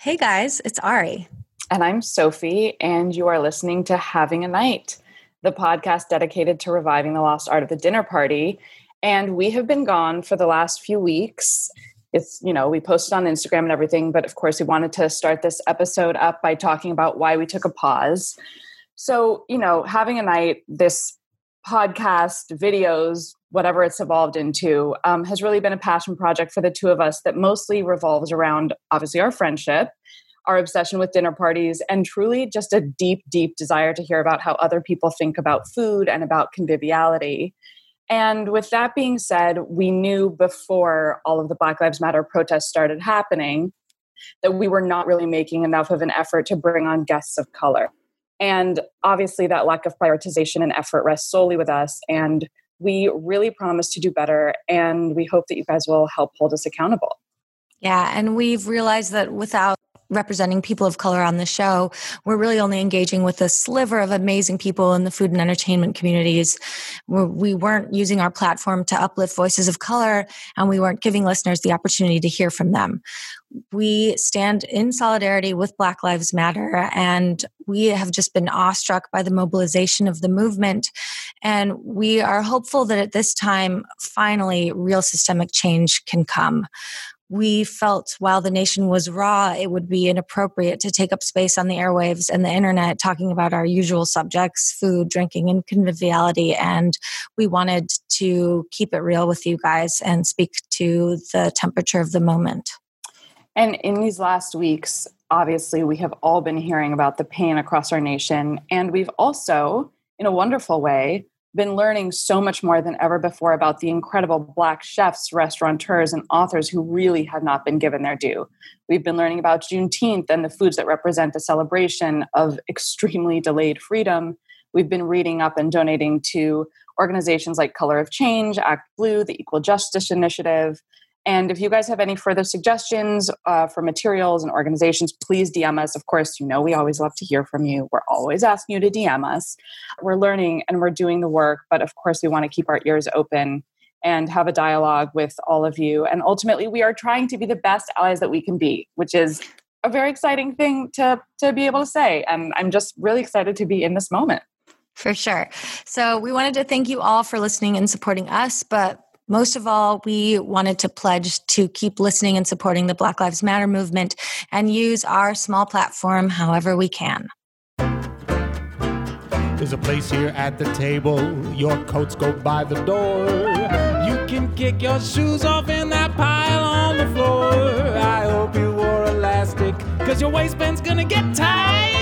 Hey guys, it's Ari. And I'm Sophie, and you are listening to Having a Night, the podcast dedicated to reviving the lost art of the dinner party. And we have been gone for the last few weeks. It's, you know, we posted on Instagram and everything, but of course, we wanted to start this episode up by talking about why we took a pause. So, you know, having a night, this podcast, videos, whatever it's evolved into, um, has really been a passion project for the two of us that mostly revolves around obviously our friendship, our obsession with dinner parties, and truly just a deep, deep desire to hear about how other people think about food and about conviviality. And with that being said, we knew before all of the Black Lives Matter protests started happening that we were not really making enough of an effort to bring on guests of color. And obviously, that lack of prioritization and effort rests solely with us. And we really promise to do better. And we hope that you guys will help hold us accountable. Yeah. And we've realized that without representing people of color on the show, we're really only engaging with a sliver of amazing people in the food and entertainment communities. We're, we were not using our platform to uplift voices of color, and we weren't giving listeners the opportunity to hear from them. We stand in solidarity with Black Lives Matter, and we have just been awestruck by the mobilization of the movement. And we are hopeful that at this time, finally, real systemic change can come we felt while the nation was raw, it would be inappropriate to take up space on the airwaves and the internet talking about our usual subjects food, drinking, and conviviality. And we wanted to keep it real with you guys and speak to the temperature of the moment. And in these last weeks, obviously, we have all been hearing about the pain across our nation. And we've also, in a wonderful way, been learning so much more than ever before about the incredible Black chefs, restaurateurs, and authors who really have not been given their due. We've been learning about Juneteenth and the foods that represent a celebration of extremely delayed freedom. We've been reading up and donating to organizations like Color of Change, Act Blue, the Equal Justice Initiative, and if you guys have any further suggestions uh, for materials and organizations, please DM us. Of course, you know we always love to hear from you. We're always asking you to DM us. We're learning and we're doing the work, but of course, we want to keep our ears open and have a dialogue with all of you. And ultimately, we are trying to be the best allies that we can be, which is a very exciting thing to, to be able to say. And I'm just really excited to be in this moment. For sure. So, we wanted to thank you all for listening and supporting us, but most of all, we wanted to pledge to keep listening and supporting the Black Lives Matter movement and use our small platform however we can. There's a place here at the table, your coats go by the door. You can kick your shoes off in that pile on the floor. I hope you wore elastic, cause your waistband's gonna get tight.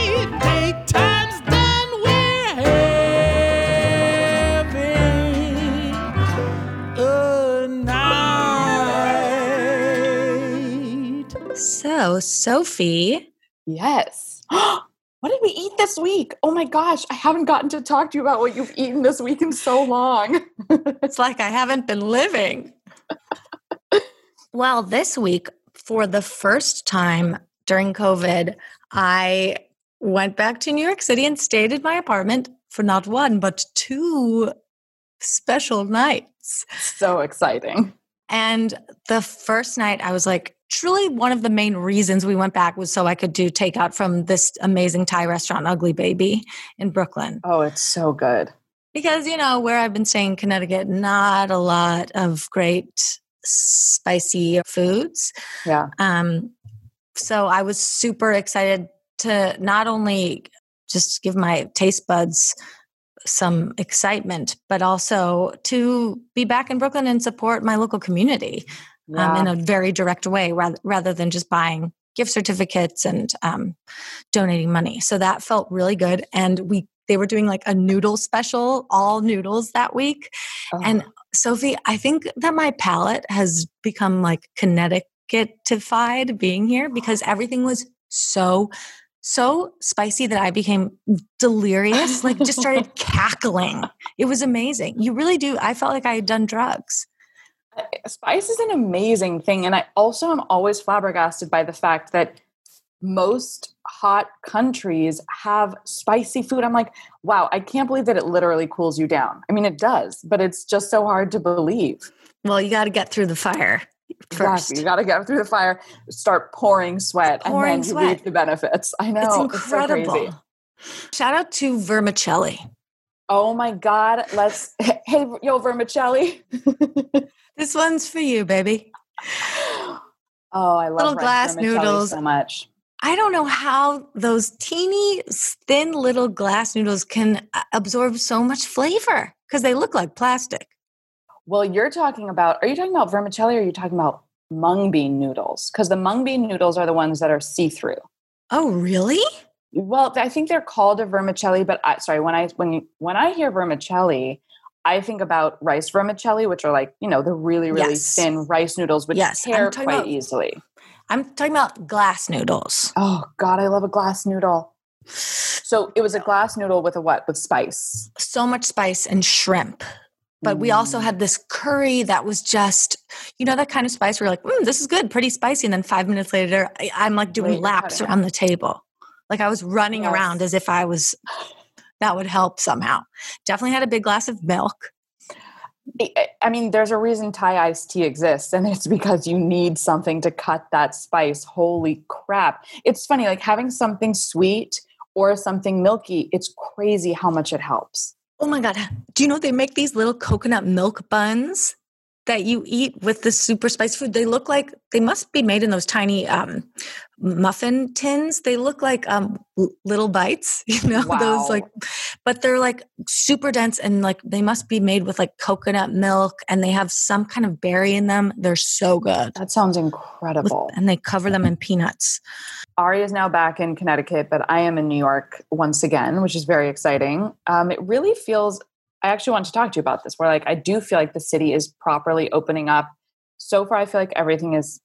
Sophie. Yes. what did we eat this week? Oh my gosh, I haven't gotten to talk to you about what you've eaten this week in so long. it's like I haven't been living. well, this week, for the first time during COVID, I went back to New York City and stayed in my apartment for not one, but two special nights. So exciting. And the first night, I was like, truly one of the main reasons we went back was so I could do takeout from this amazing Thai restaurant, Ugly Baby, in Brooklyn. Oh, it's so good. Because, you know, where I've been staying in Connecticut, not a lot of great spicy foods. Yeah. Um, so I was super excited to not only just give my taste buds some excitement, but also to be back in Brooklyn and support my local community yeah. um, in a very direct way rather, rather than just buying gift certificates and um, donating money. So that felt really good. And we they were doing like a noodle special, all noodles that week. Oh. And Sophie, I think that my palate has become like Connecticutified being here because everything was so so spicy that I became delirious, like just started cackling. It was amazing. You really do. I felt like I had done drugs. Spice is an amazing thing. And I also am always flabbergasted by the fact that most hot countries have spicy food. I'm like, wow, I can't believe that it literally cools you down. I mean, it does, but it's just so hard to believe. Well, you got to get through the fire first. Exactly. You got to get through the fire, start pouring sweat, Pouring and then sweat. you reap the benefits. I know. it's so incredible. crazy. Shout out to vermicelli. Oh my God. Let's, hey, yo, vermicelli. This one's for you, baby. Oh, I love Little glass noodles. so much. I don't know how those teeny, thin little glass noodles can uh, absorb so much flavor because they look like plastic. Well, you're talking about, are you talking about vermicelli or are you talking about mung bean noodles? Because the mung bean noodles are the ones that are see through. Oh, really? Well, I think they're called a vermicelli, but I, sorry, when I when you, when I hear vermicelli, I think about rice vermicelli, which are like you know the really really Yes. thin rice noodles, which Yes, tear quite about- easily. I'm talking about glass noodles. Oh God, I love a glass noodle. So it was a glass noodle with a what? With spice. So much spice and shrimp. But we also Mm. had this curry that was just, you know, that kind of spice where you're like, mm, this is good, pretty spicy. And then five minutes later, I, I'm like doing Wait, laps around the table. Like I was running Yes. around as if I was, that would help somehow. Definitely had a big glass of milk. I- I mean, there's a reason Thai iced tea exists, and it's because you need something to cut that spice. Holy crap. It's funny, like having something sweet or something milky, it's crazy how much it helps. Oh my God. Do you know they make these little coconut milk buns that you eat with the super spicy food? They look like they must be made in those tiny um, muffin tins. They look like um, little bites, you know, those like, but they're like super dense and like they must be made with like coconut milk and they have some kind of berry in them. They're so good. That sounds With- incredible. and they cover them in peanuts. Ari is now back in Connecticut, but I am in New York once again, which is very exciting. Um, it really feels, I actually want to talk to you about this, where like I do feel like the city is properly opening up. So far, I feel like everything has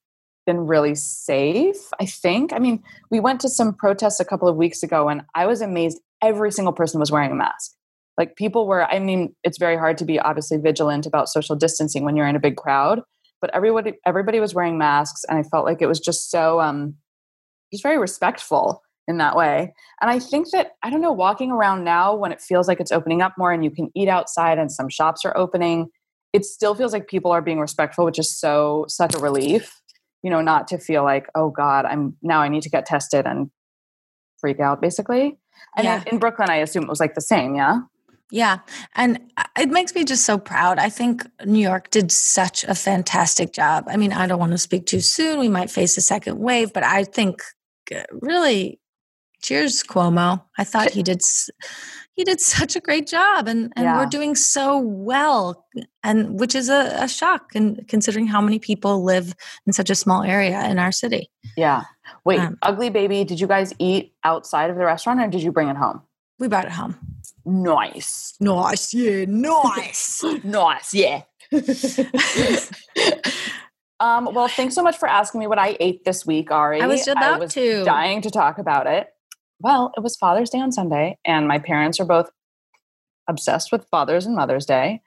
been really safe, I think. I mean, we went to some protests a couple of weeks ago and I was amazed every single person was wearing a mask. Like people were, I mean, it's very hard to be obviously vigilant about social distancing when you're in a big crowd, but everybody everybody was wearing masks and I felt like it was just so um just very respectful in that way. And I think that, I don't know, walking around now when it feels like it's opening up more and you can eat outside and some shops are opening, it still feels like people are being respectful, which is so, such a relief, you know, not to feel like, oh God, I'm now I need to get tested and freak out basically. And Yeah. in Brooklyn, I assume it was like the same, yeah? Yeah. And uh, it makes me just so proud. I think New York did such a fantastic job. I mean, I don't want to speak too soon. We might face a second wave, but I think uh, really cheers Cuomo. I thought he did he did such a great job and and Yeah. we're doing so well and which is a, a shock and considering how many people live in such a small area in our city. Yeah. Wait, Um, Ugly Baby, did you guys eat outside of the restaurant or did you bring it home? We brought it home. Nice. Nice, yeah, nice. nice, yeah. um, well, thanks so much for asking me what I ate this week, Ari. I was about was to. dying to talk about it. Well, it was Father's Day on Sunday, and my parents are both obsessed with Father's and Mother's Day.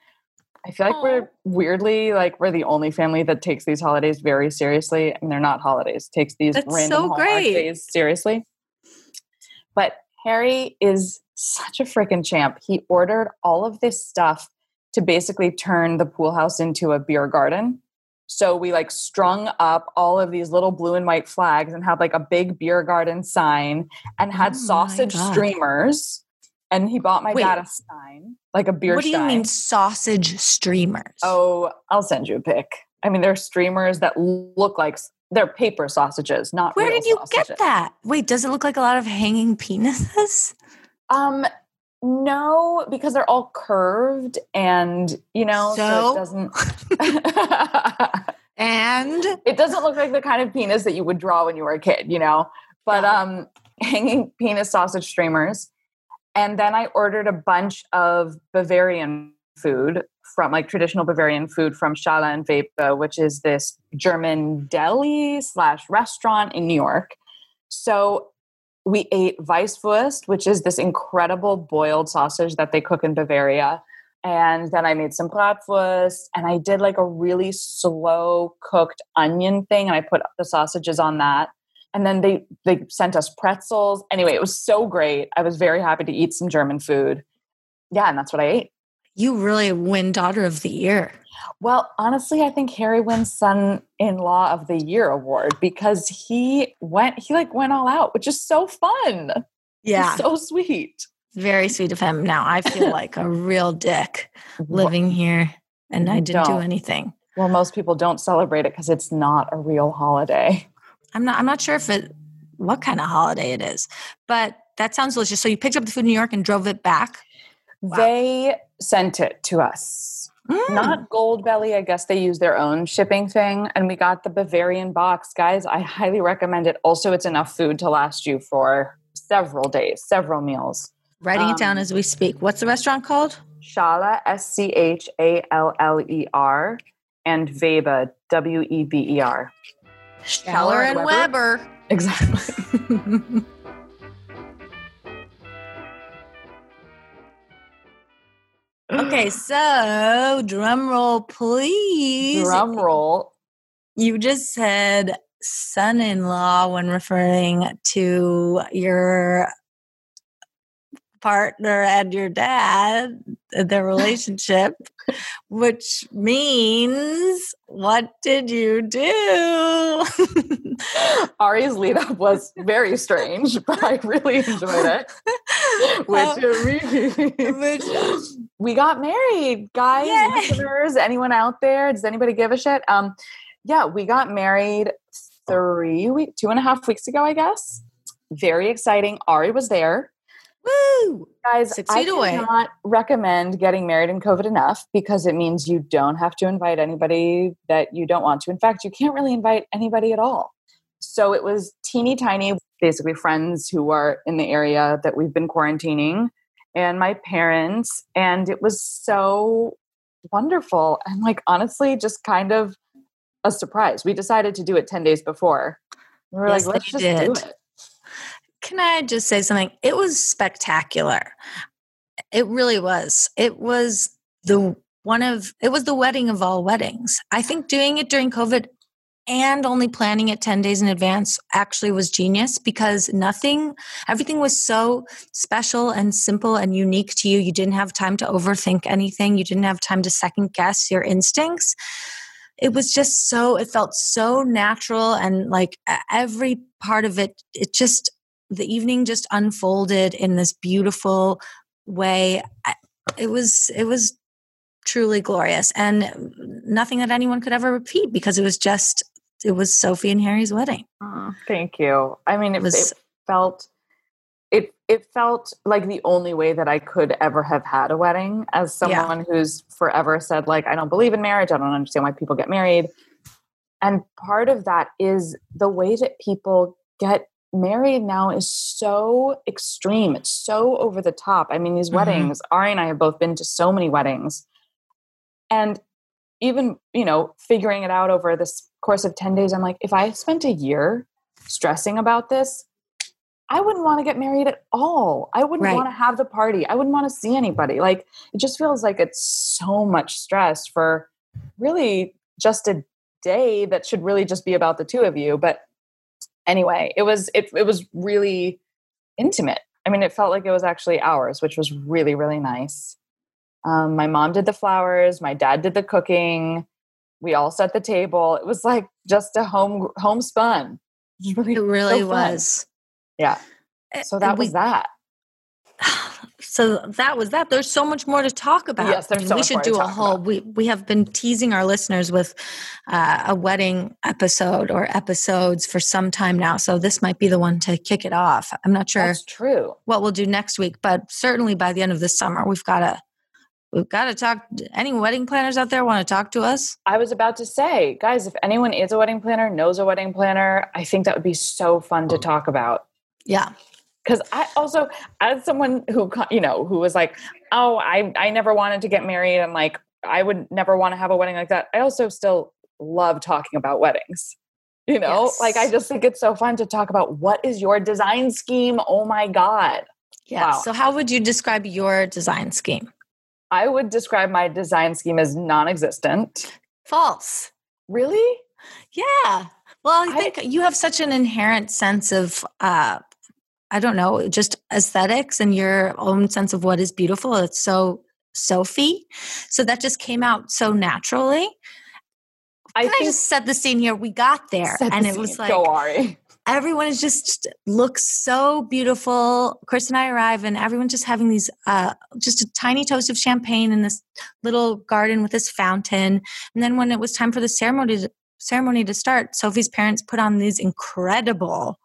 I feel like we're weirdly like we're the only family that takes these holidays very seriously. I mean, they're not holidays; takes these That's random so great. days seriously. But Harry is such a freaking champ. He ordered all of this stuff to basically turn the pool house into a beer garden. So we like strung up all of these little blue and white flags and had like a big beer garden sign and had Oh sausage streamers. And he bought my Wait. dad a sign, like a beer what do you stein. mean sausage streamers? Oh, I'll send you a pic. I mean, they're streamers that look like they're paper sausages, not Where did you sausages. get that? Wait, does it look like a lot of hanging penises? Um, no, because they're all curved, and you know, so, So? it doesn't. And it doesn't look like the kind of penis that you would draw when you were a kid, you know. But um, hanging penis sausage streamers, and then I ordered a bunch of Bavarian food from like traditional Bavarian food from Schaller and Weber, which is this German deli slash restaurant in New York. So we ate Weisswurst, which is this incredible boiled sausage that they cook in Bavaria. And then I made some bratwurst and I did like a really slow cooked onion thing and I put the sausages on that. And then they they sent us pretzels. Anyway, it was so great. I was very happy to eat some German food. Yeah, and that's what I ate. You really win daughter of the year. Well, honestly, I think Harry wins son-in-law of the year award because he went he like went all out, which is so fun. Yeah. so sweet. Very sweet of him. Now I feel like a real dick living here and I didn't do don't. anything. Well, most people don't celebrate it because it's not a real holiday. I'm not I'm not sure if it what kind of holiday it is. But that sounds delicious. So you picked up the food in New York and drove it back? Wow. They sent it to us. Mm. Not Goldbelly. I guess they use their own shipping thing. And we got the Bavarian box. Guys, I highly recommend it. Also, it's enough food to last you for several days, several meals. writing it down um, as we speak. What's the restaurant called? Schaller, S C H A L L E R, and Weber, W E B E R. Schaller and Weber. Exactly. okay, so drum roll, please. Drum roll. You just said son in law when referring to your partner and your dad, their relationship, which means what did you do? Ari's lead up was very strange, but I really enjoyed it. Which, Which- we got married, guys, listeners. Anyone out there? Does anybody give a shit? Um, yeah, we got married three week, two and a half weeks ago, I guess. Very exciting. Ari was there. Woo! Guys, Six I cannot recommend getting married in COVID enough because it means you don't have to invite anybody that you don't want to. In fact, you can't really invite anybody at all. So it was teeny tiny, basically friends who are in the area that we've been quarantining and my parents. And it was so wonderful. And like, honestly, just kind of a surprise. We decided to do it 10 days before. We were Yes, like, let's just do it. Can I just say something? It was spectacular. It really was. It was the one of it was the wedding of all weddings. I think doing it during COVID and only planning it 10 days in advance actually was genius because nothing everything was so special and simple and unique to you. You didn't have time to overthink anything. You didn't have time to second guess your instincts it was just so it felt so natural and like every part of it it just the evening just unfolded in this beautiful way it was it was truly glorious and nothing that anyone could ever repeat because it was just it was sophie and harry's wedding Oh, thank you. I mean, it, It was- it felt it it felt like the only way that I could ever have had a wedding as Yeah. someone who's forever said like I don't believe in marriage. I don't understand why people get married. And part of that is the way that people get married now is so extreme. It's so over the top. I mean, these Mhm. weddings, Ari and I have both been to so many weddings. And even, you know, figuring it out over this course of 10 days, I'm like, if I spent a year stressing about this, I wouldn't want to get married at all. I wouldn't Right. want to have the party. I wouldn't want to see anybody. Like, it just feels like it's so much stress for really just a day that should really just be about the two of you. But anyway, it was it it was really intimate. I mean, it felt like it was actually ours, which was really really nice. Um, my mom did the flowers. My dad did the cooking. We all set the table. It was like just a home homespun. It really, it really so was Yeah. Eh, So that we- was that. so that was that there's so much more to talk about Yes, there's I mean, so we much should do a whole about. we we have been teasing our listeners with uh, a wedding episode or episodes for some time now so this might be the one to kick it off i'm not sure That's true. what we'll do next week but certainly by the end of the summer we've got to we've got to talk any wedding planners out there want to talk to us I was about to say, guys, if anyone is a wedding planner, knows a wedding planner, I think that would be so fun to oh. talk about. yeah because I also, as someone who you know who was like, oh, I I never wanted to get married, and like I would never want to have a wedding like that. I also still love talking about weddings. You know, Yes. like I just think it's so fun to talk about what is your design scheme? Oh my God. Yeah. Wow. So, how would you describe your design scheme? I would describe my design scheme as non existent. False. Really? Yeah. Well, I I- think you have such an inherent sense of, uh, I don't know, just aesthetics and your own sense of what is beautiful. It's so Sophie. So that just came out so naturally. I Can I, think just set the scene here? We got there, set the and it was like go Ari. Everyone is just looks so beautiful. Chris and I arrive, and everyone's just having these, uh, just a tiny toast of champagne in this little garden with this fountain. And then when it was time for the ceremony to, ceremony to start, Sophie's parents put on these incredible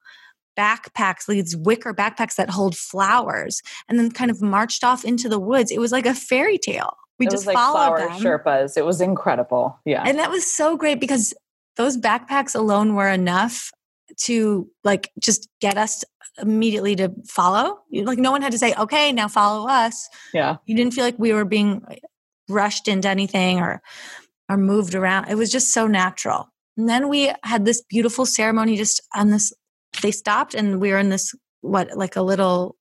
backpacks, these wicker backpacks that hold flowers, and then kind of marched off into the woods. It was like a fairy tale. We it just like followed flower them. Sherpas. It was incredible. Yeah. And that was so great because those backpacks alone were enough to like just get us immediately to follow. Like no one had to say, "Okay, now follow us." yeah. You didn't feel like we were being rushed into anything or or moved around. It was just so natural. And then we had this beautiful ceremony just on this they stopped and we were in this what like a little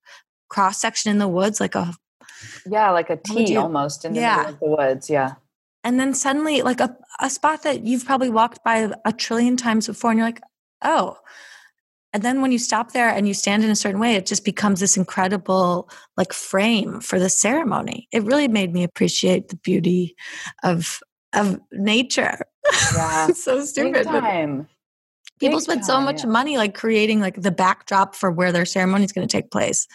cross section in the woods like a Yeah, like a tea almost in the Yeah. middle of the woods. Yeah. and then suddenly like a, a spot that you've probably walked by a trillion times before and you're like oh and then when you stop there and you stand in a certain way it just becomes this incredible like frame for the ceremony it really made me appreciate the beauty of of nature Yeah. so stupid time. people Big spend so much yeah. money like creating like the backdrop for where their ceremony is going to take place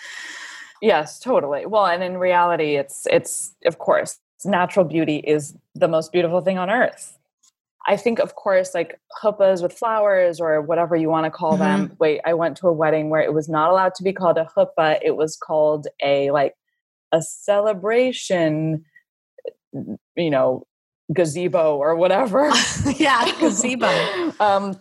Yes, totally. Well, and in reality, it's it's of course natural beauty is the most beautiful thing on earth. I think, of course, like chuppahs with flowers or whatever you want to call them. Wait, I went to a wedding where it was not allowed to be called a chuppah; it was called a like a celebration, you know, gazebo or whatever. yeah gazebo um,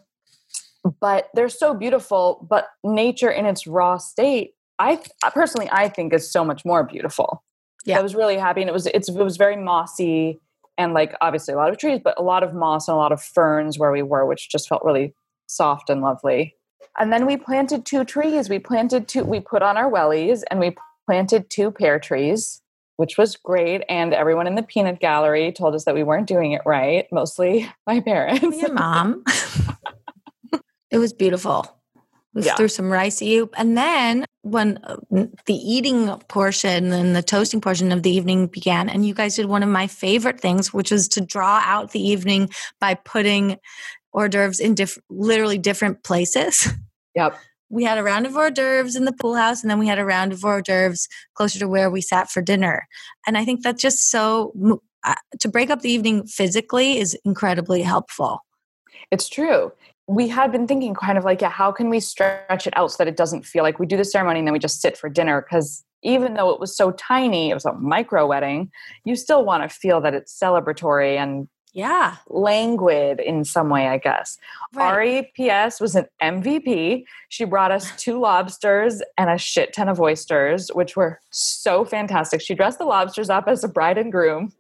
but they're so beautiful. But nature in its raw state, I th- personally, I think is so much more beautiful. Yeah. I was really happy, and it was it's, it was very mossy and like obviously a lot of trees, but a lot of moss and a lot of ferns where we were, which just felt really soft and lovely. And then we planted two trees. We planted two. We put on our wellies and we planted two pear trees, which was great. And everyone in the peanut gallery told us that we weren't doing it right. Mostly my parents. your mom. it was beautiful. We Yeah. threw some rice soup, and then when uh, the eating portion and the toasting portion of the evening began, and you guys did one of my favorite things, which was to draw out the evening by putting hors d'oeuvres in diff- literally different places. Yep. We had a round of hors d'oeuvres in the pool house, and then we had a round of hors d'oeuvres closer to where we sat for dinner. And I think that's just so uh, to break up the evening physically is incredibly helpful. It's true. We had been thinking kind of like, yeah, how can we stretch it out so that it doesn't feel like we do the ceremony and then we just sit for dinner? Because even though it was so tiny, it was a micro wedding, you still want to feel that it's celebratory and Yeah. languid in some way, I guess. Right. Ari PS was an MVP. She brought us two lobsters and a shit ton of oysters, which were so fantastic. She dressed the lobsters up as a bride and groom.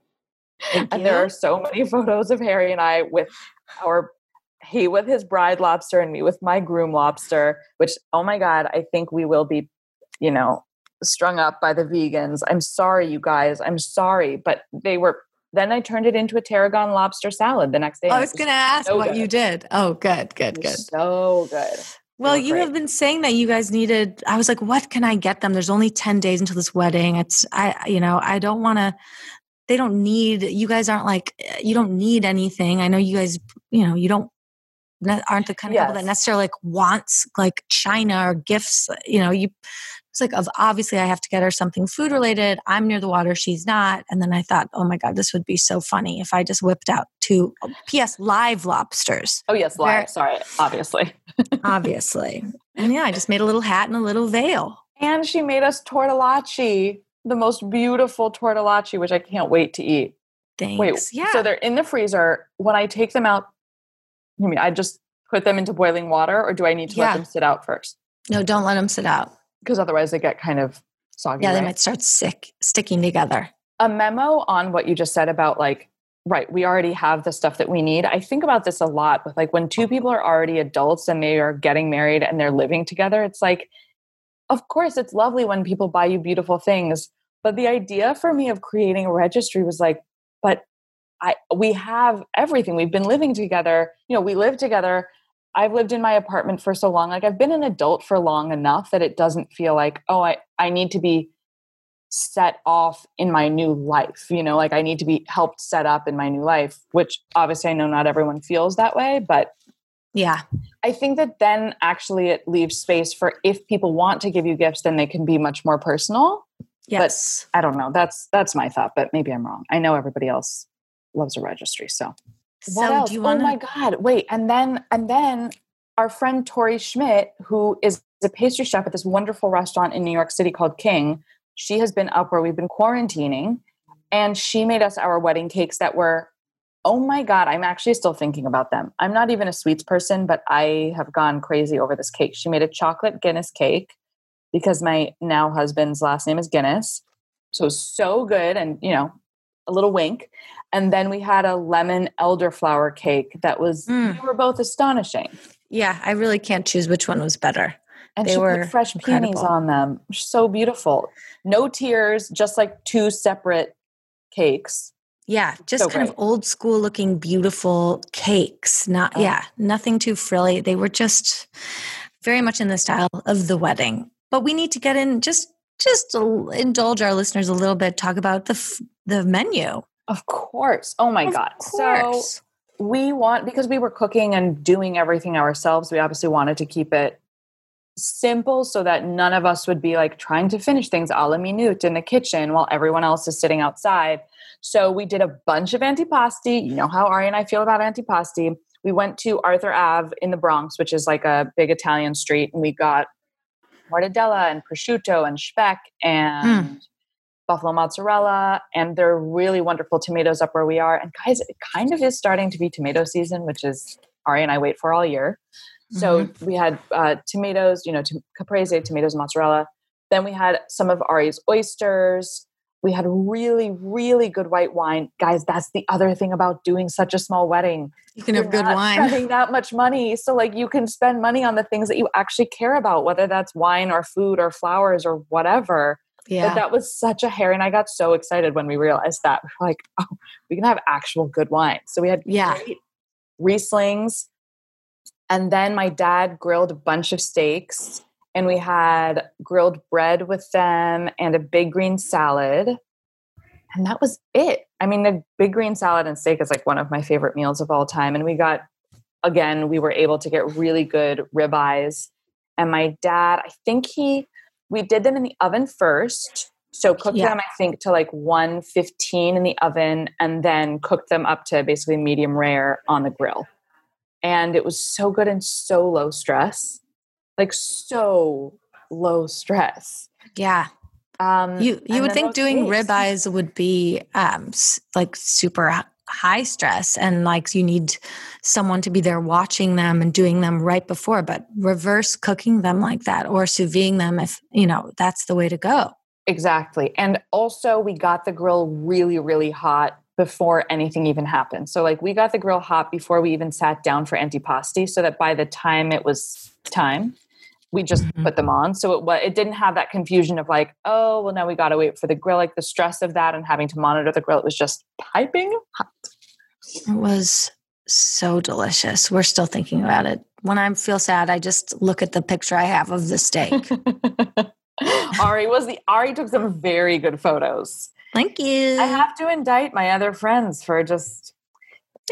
Thank And there are so many photos of Harry and I with our he with his bride lobster and me with my groom lobster, which oh my god, I think we will be, you know, strung up by the vegans. I'm sorry, you guys. I'm sorry, but they were. Then I turned it into a tarragon lobster salad the next day. I and was going to ask so what good. you did. Oh, good, good, good. So good. Well, you great. have been saying that you guys needed. I was like, what can I get them? There's only 10 days until this wedding. It's, I, you know, I don't want to, they don't need, you guys aren't like, eh, you don't need anything. I know you guys, you know, you don't, aren't the kind of people that necessarily like wants like China or gifts. You know, you, it's like, of obviously I have to get her something food related. I'm near the water. She's not. And then I thought, oh my God, this would be so funny if I just whipped out two oh, PS live lobsters Oh yes, live. Sorry, obviously. obviously. And yeah, I just made a little hat and a little veil. And she made us tortellacci, the most beautiful tortellacci, which I can't wait to eat. Thanks. Wait, yeah. so they're in the freezer. When I take them out, I mean, I just put them into boiling water, or do I need to Yeah. let them sit out first? no, don't let them sit out. Because otherwise, they get kind of soggy. Yeah, they right? might start sick, sticking together. a memo on what you just said about like right, we already have the stuff that we need. I think about this a lot with like when two people are already adults and they are getting married and they're living together, it's like, of course, it's lovely when people buy you beautiful things. But the idea for me of creating a registry was like, but I we have everything. We've been living together. You know, we live together. I've lived in my apartment for so long. Like I've been an adult for long enough that it doesn't feel like, oh, I, I need to be set off in my new life. You know, like I need to be helped set up in my new life, which obviously I know not everyone feels that way, but yeah. I think that then actually it leaves space for if people want to give you gifts, then they can be much more personal. Yes. But I don't know. That's that's my thought, but maybe I'm wrong. I know everybody else loves a registry. So, what else? do you oh my god! Wait, and then and then our friend Tori Schmidt, who is a pastry chef at this wonderful restaurant in New York City called King, she has been up where we've been quarantining, and she made us our wedding cakes that were. Oh my God, I'm actually still thinking about them. I'm not even a sweets person, but I have gone crazy over this cake. She made a chocolate Guinness cake because my now husband's last name is Guinness. So so good and you know, a little wink. And then we had a lemon elderflower cake that was Mm. we were both astonishing. Yeah, I really can't choose which one was better. And They she were put fresh peonies on them. So beautiful. No tears, just like two separate cakes. Yeah, just So kind of old school looking beautiful cakes. Not Oh. yeah, nothing too frilly. They were just very much in the style of the wedding. But we need to get in just just indulge our listeners a little bit talk about the f- the menu. Of course. Oh my Of God. So we want because we were cooking and doing everything ourselves we obviously wanted to keep it simple so that none of us would be like trying to finish things a la minute in the kitchen while everyone else is sitting outside. So we did a bunch of antipasti. You know how ari and i feel about antipasti. We went to arthur ave in the bronx which is like a big italian street and we got mortadella and prosciutto and speck mm. and buffalo mozzarella and they're really wonderful tomatoes up where we are. And guys it kind of is starting to be tomato season which is ari and i wait for all year. So we had uh, tomatoes you know to- caprese tomatoes mozzarella. Then we had some of ari's oysters. We had really really good white wine. Guys that's the other thing about doing such a small wedding. You can have you're good not wine. spending that much money. So like you can spend money on the things that you actually care about whether that's wine or food or flowers or whatever but Yeah. that was such a hair, and I got so excited when we realized that. We're like, oh, we can have actual good wine. So we had Yeah. great Rieslings, and then my dad grilled a bunch of steaks, and we had grilled bread with them and a big green salad, and that was it. I mean, the big green salad and steak is like one of my favorite meals of all time, and we got again, we were able to get really good ribeyes, and my dad, I think he we did them in the oven first. So cooked Yeah. them, I think, to like 115 in the oven and then cooked them up to basically medium rare on the grill. And it was so good and so low stress. Like so low stress. yeah. Um You you would think doing ribeyes would be um like super high stress and like you need someone to be there watching them and doing them right before but reverse cooking them like that or sous videing them if you know that's the way to go. Exactly. And also, we got the grill really, really hot before anything even happened. So, like, we got the grill hot before we even sat down for antipasti, so that by the time it was time, we just Mhm. put them on. So it it didn't have that confusion of like, oh, well, now we got to wait for the grill. Like the stress of that and having to monitor the grill, it was just piping hot. It was so delicious. We're still thinking about it. When I feel sad, I just look at the picture I have of the steak. Ari was the Ari took some very good photos. Thank you. I have to indict my other friends for just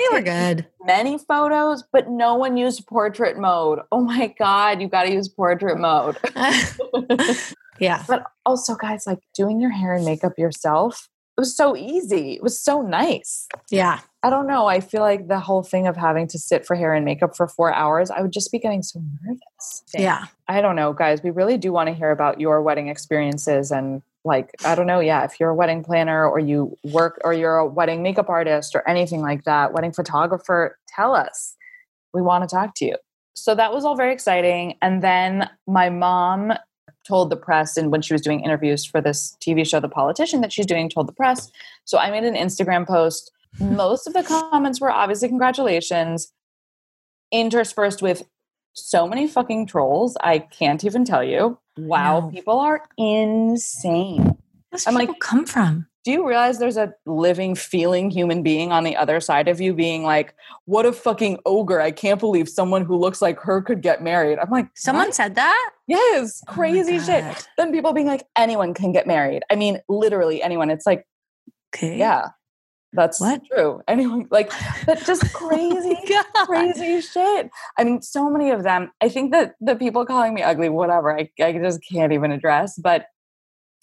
they were good. many photos, but no one used portrait mode. Oh my God, you got to use portrait mode. yeah. but also, guys, like doing your hair and makeup yourself, it was so easy. It was so nice. Yeah. I don't know. I feel like the whole thing of having to sit for hair and makeup for four hours, I would just be getting so nervous. Yeah. I don't know, guys. We really do want to hear about your wedding experiences and like, I don't know, yeah, if you're a wedding planner or you work or you're a wedding makeup artist or anything like that, wedding photographer, tell us. We want to talk to you. So that was all very exciting. And then my mom told the press and when she was doing interviews for this TV show The Politician that she's doing told the press. So I made an Instagram post most of the comments were obviously congratulations, interspersed with so many fucking trolls. I can't even tell you. Wow, know. people are insane. Where's I'm people like- come from? Do you realize there's a living, feeling human being on the other side of you being like, what a fucking ogre. I can't believe someone who looks like her could get married. I'm like, Someone "What?" said that? Yes, Oh crazy shit. Then people being like, anyone can get married. I mean, literally anyone. It's like, Okay. yeah, that's What? true. Anyone, like, but just oh crazy, God. crazy shit. I mean, so many of them. I think that the people calling me ugly, whatever, I, I just can't even address. But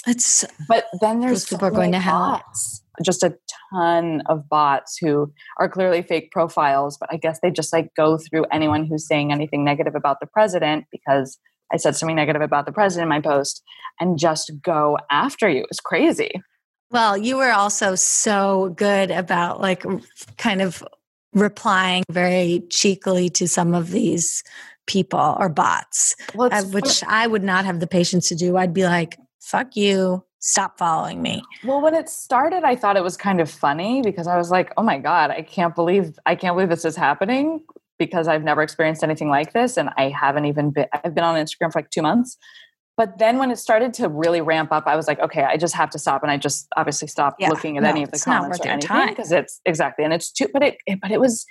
It's but then there's Those people going to hell. bots. Just a ton of bots who are clearly fake profiles, but I guess they just like go through anyone who's saying anything negative about the president because I said something negative about the president in my post and just go after you. It's crazy. Well, you were also so good about like kind of replying very cheekily to some of these people or bots, Well, uh, which I would not have the patience to do. I'd be like, fuck you, stop following me. Well, when it started, I thought it was kind of funny because I was like, "Oh my god, I can't believe I can't believe this is happening." Because I've never experienced anything like this, and I haven't even been. I've been on Instagram for like two months, but then when it started to really ramp up, I was like, "Okay, I just have to stop." And I just obviously stopped Yeah, looking at no, any of the comments or anything time. because it's exactly, and it's too. But it, it, but it was.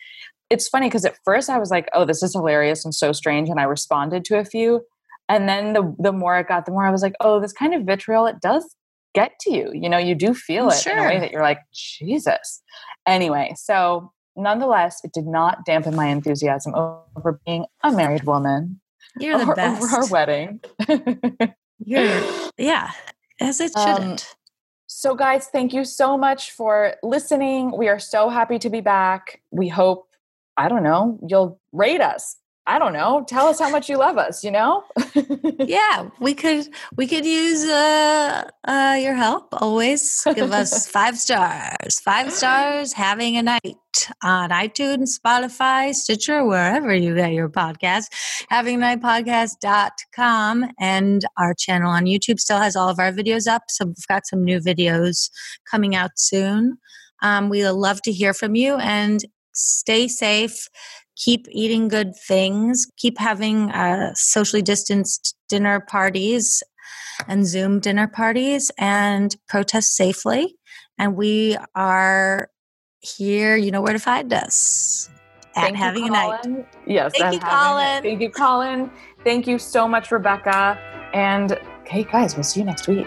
It's funny because at first I was like, "Oh, this is hilarious and so strange," and I responded to a few, and then the the more it got, the more I was like, "Oh, this kind of vitriol it does get to you. You know, you do feel I'm it in a way that you're like, Jesus. Anyway, so nonetheless, it did not dampen my enthusiasm over being a married woman You're the or best. over our wedding. You're, yeah, as it Um, shouldn't. so, guys, thank you so much for listening. We are so happy to be back. We hope, I don't know, you'll rate us. I don't know. Tell us how much you love us, you know? yeah, we could we could use uh, uh, your help. Always give us five stars. Five stars. Having a night on iTunes, Spotify, Stitcher, wherever you get your podcast. Having a night podcast.com and our channel on YouTube still has all of our videos up. So we've got some new videos coming out soon. Um, we love to hear from you and stay safe keep eating good things, keep having uh, socially distanced dinner parties and Zoom dinner parties, and protest safely. And we are here. You know where to find us at Thank you, having a night. Yes. Thank you, Colin. Thank you, Colin. Thank you so much, Rebecca. And okay, guys, we'll see you next week.